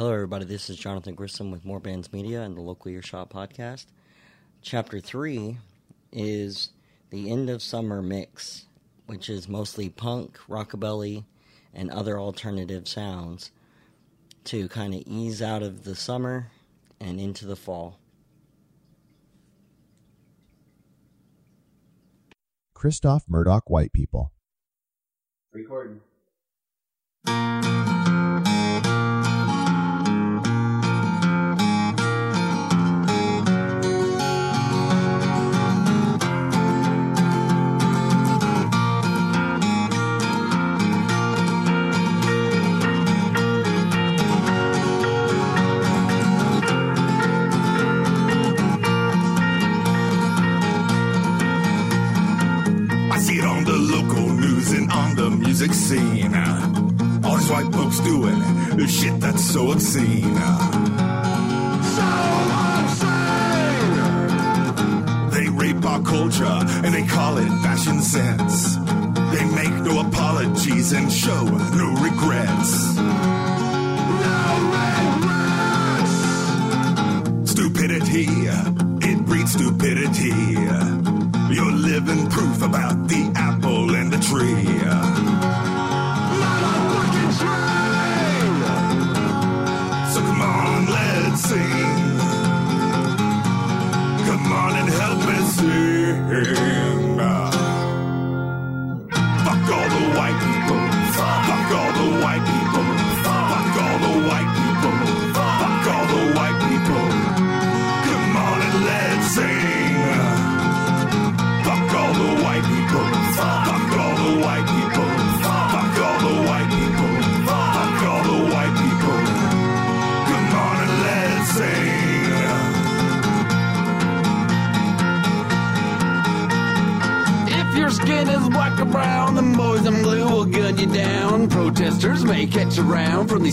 Hello, everybody. This is Johnathan Grissom with More Bands Media and the Local Earshot Podcast. Chapter 3 is the End of Summer Mix, which is mostly punk, rockabilly, and other alternative sounds to kind of ease out of the summer and into the fall. Christophe Murdock White People. Recording. Shit that's so obscene. So obscene! They rape our culture and they call it fashion sense. They make no apologies and show no regrets. Help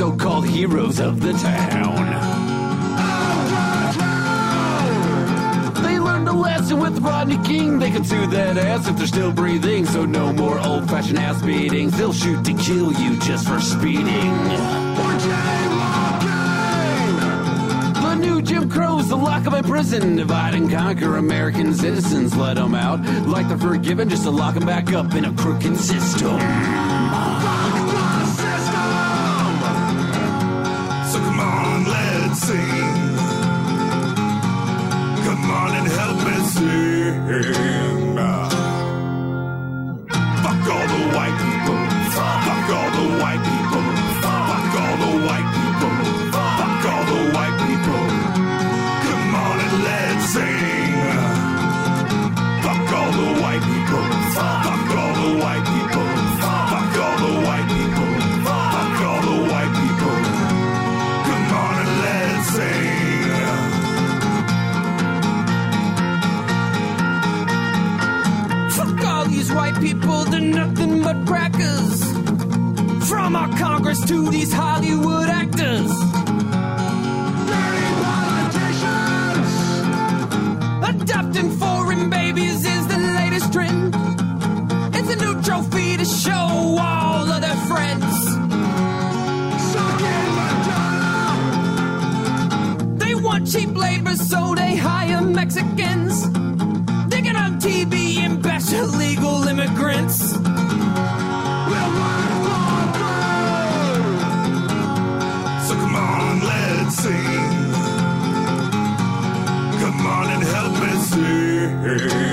the so-called heroes of the town. They learned a lesson with Rodney King. They can sue that ass if they're still breathing. So no more old-fashioned ass beatings. They'll shoot to kill you just for speeding. The new Jim Crow's the lock 'em in prison. Divide and conquer American citizens. Let 'em out like they're forgiven just to lock 'em back up in a crooked system. They want cheap labor, so they hire Mexicans. Digging on TV and bash illegal immigrants. We'll work more So come on, let's sing. Come on and help me sing.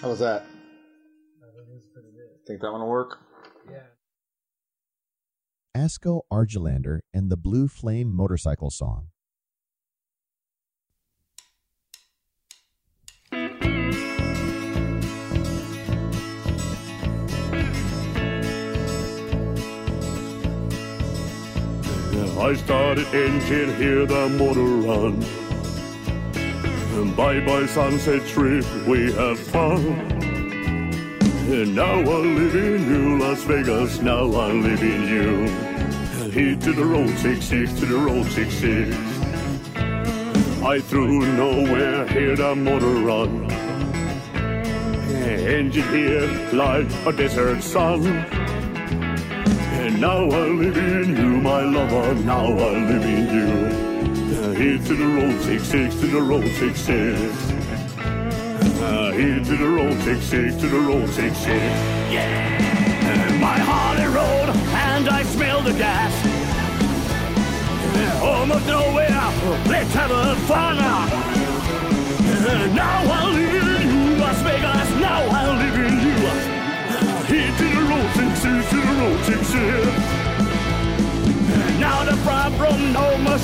How was that? Think that one will work? Yeah. Asko Argillander and the Blue Flame Motorcycle Song. I started engine, hear the motor run. Bye bye sunset trip, we have fun. And now I live in you, Las Vegas, now I live in you. Hit to the road, 66 to the road, 66. I threw nowhere, hear the motor run. Engine here like a desert sun. And now I live in you, my lover, now I live in you. Hit to the road, 66 to the road, 66. Uh, here to the road, six six to the road, six six. Yeah, my Harley road, and I smell the gas. Almost nowhere, let's have a fun. Now I live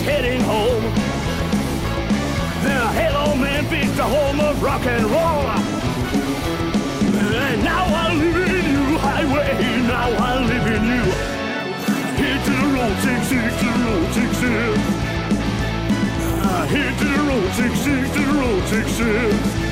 heading home. The hello, Memphis, the home of rock and roll. And now I live in you, highway. Now I live in you. Here to the road, six six to the road, six six. Ah, here to the road, six six to the road, six six.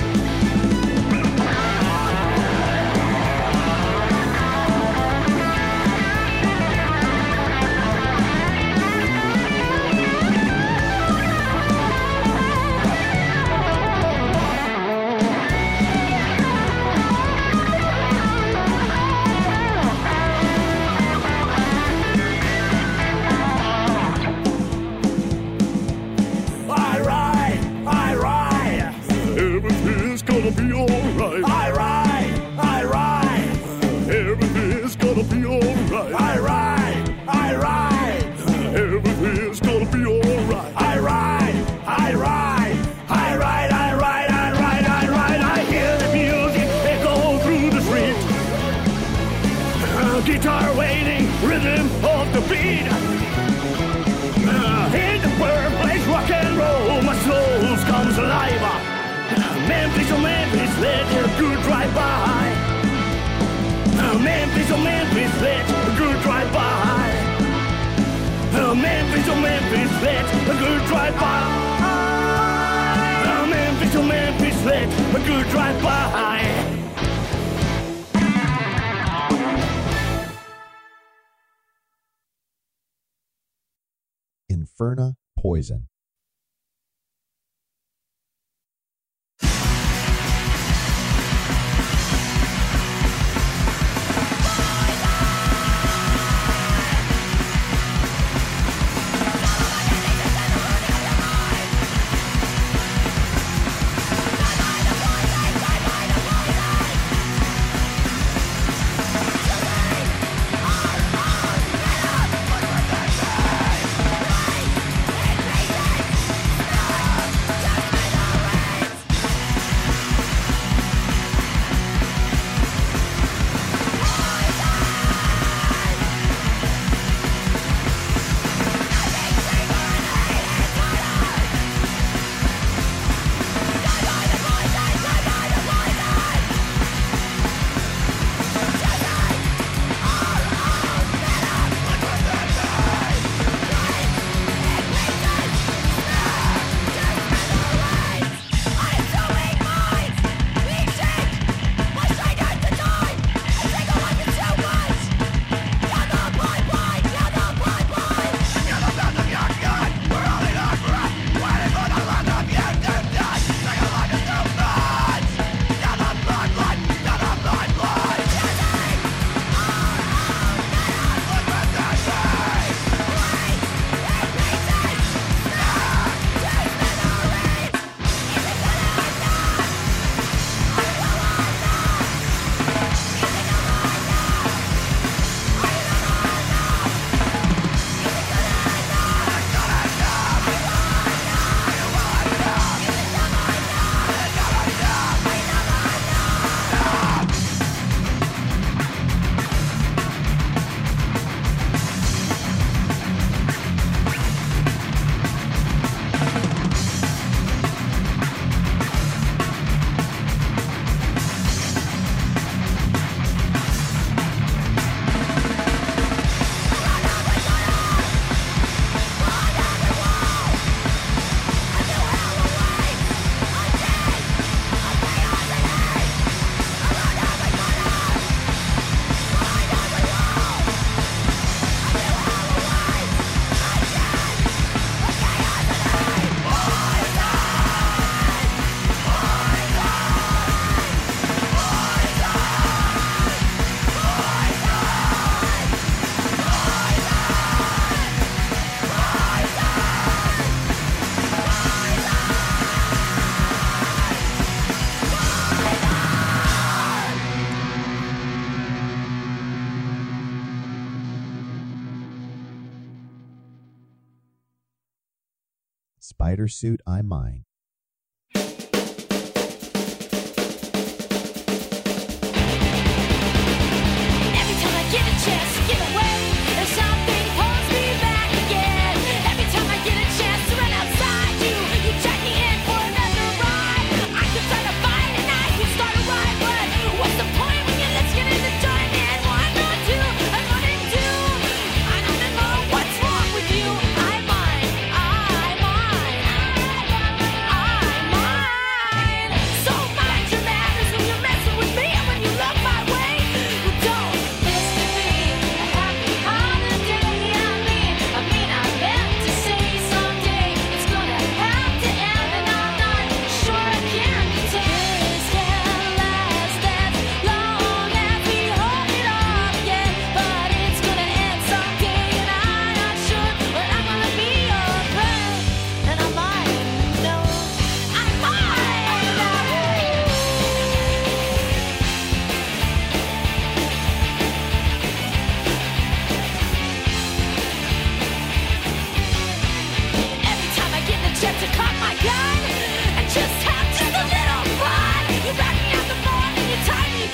Memphis, oh Memphis, let a good drive by. Uh, Memphis, oh Memphis, let a good drive by. Uh, Memphis, oh Memphis, let a good drive by. Inferna Poison. suit, I'm mine.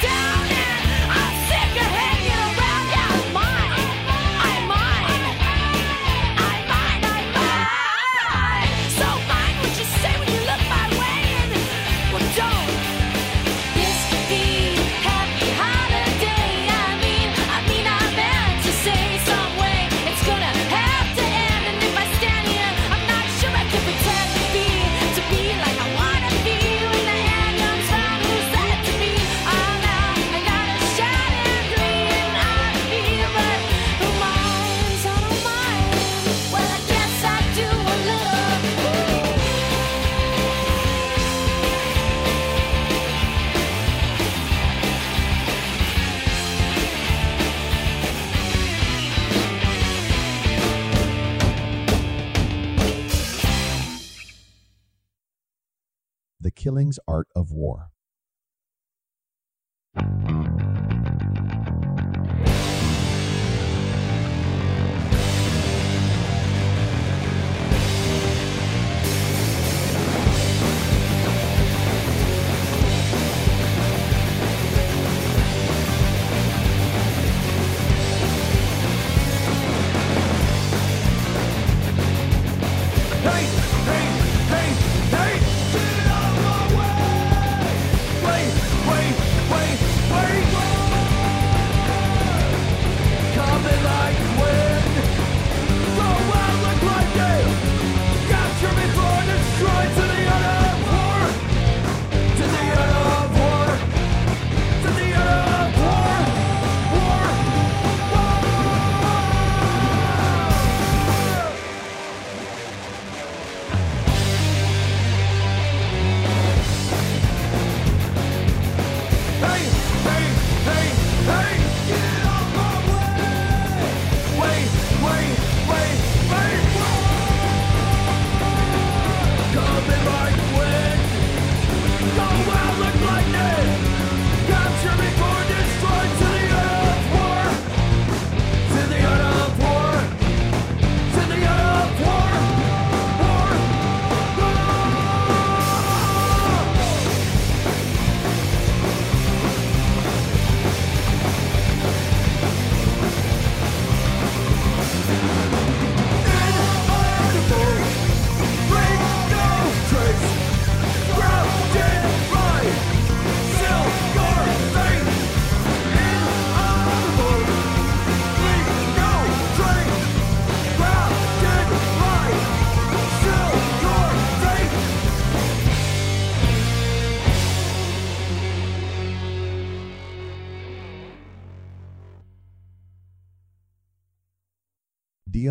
down. Killing's Art of War. Hey!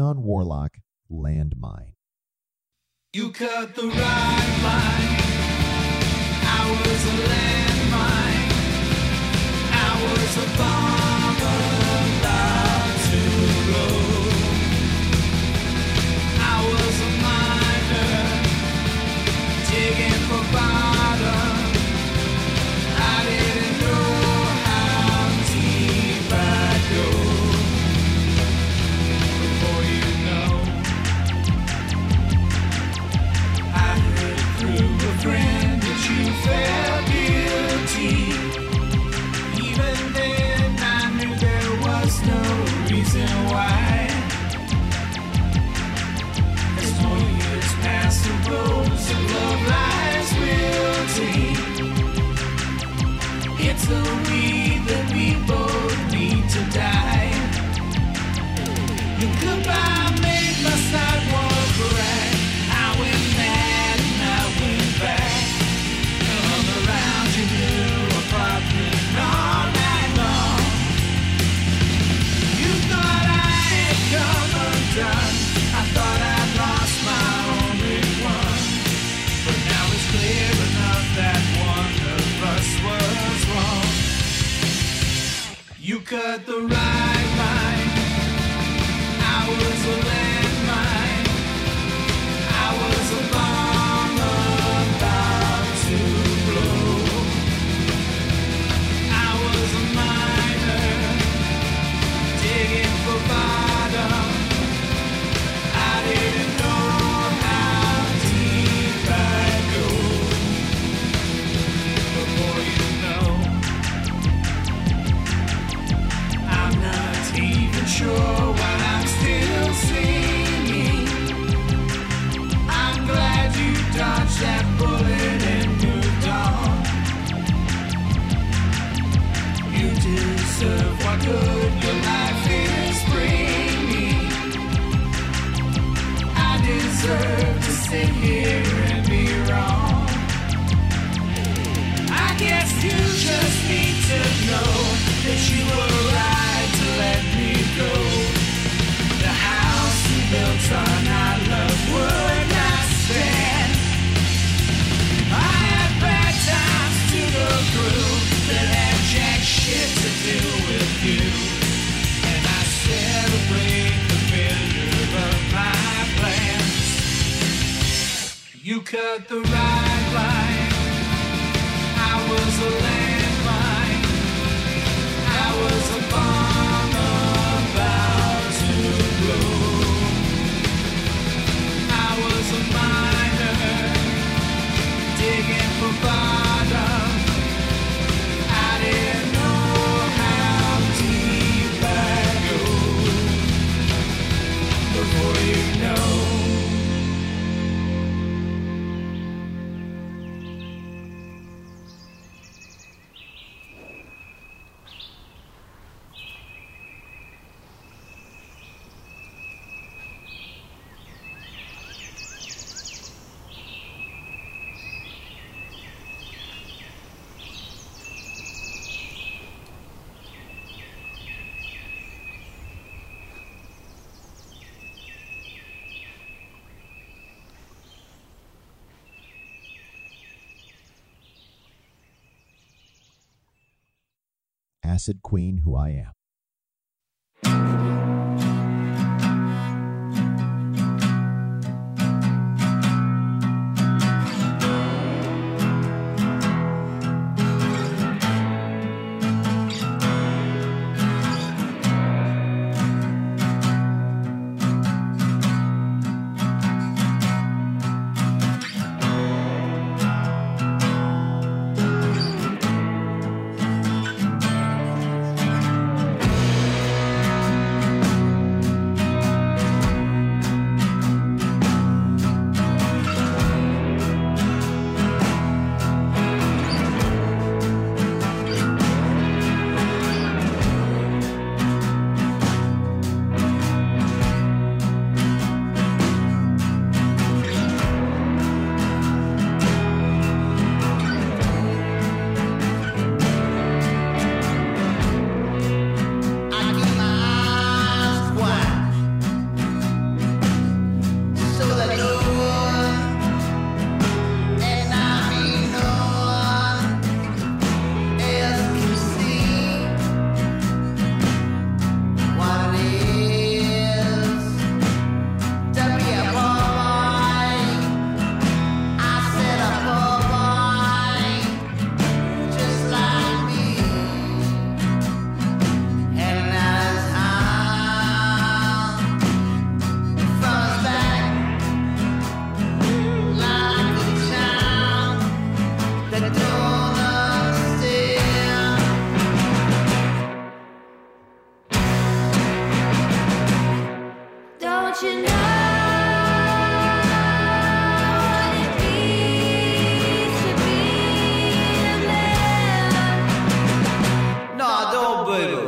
John Warlocke, Landmine. You cut the right line. I was a landmine. I was a bomb. You cut the ride. Acid Queen Who I Am. pueblo.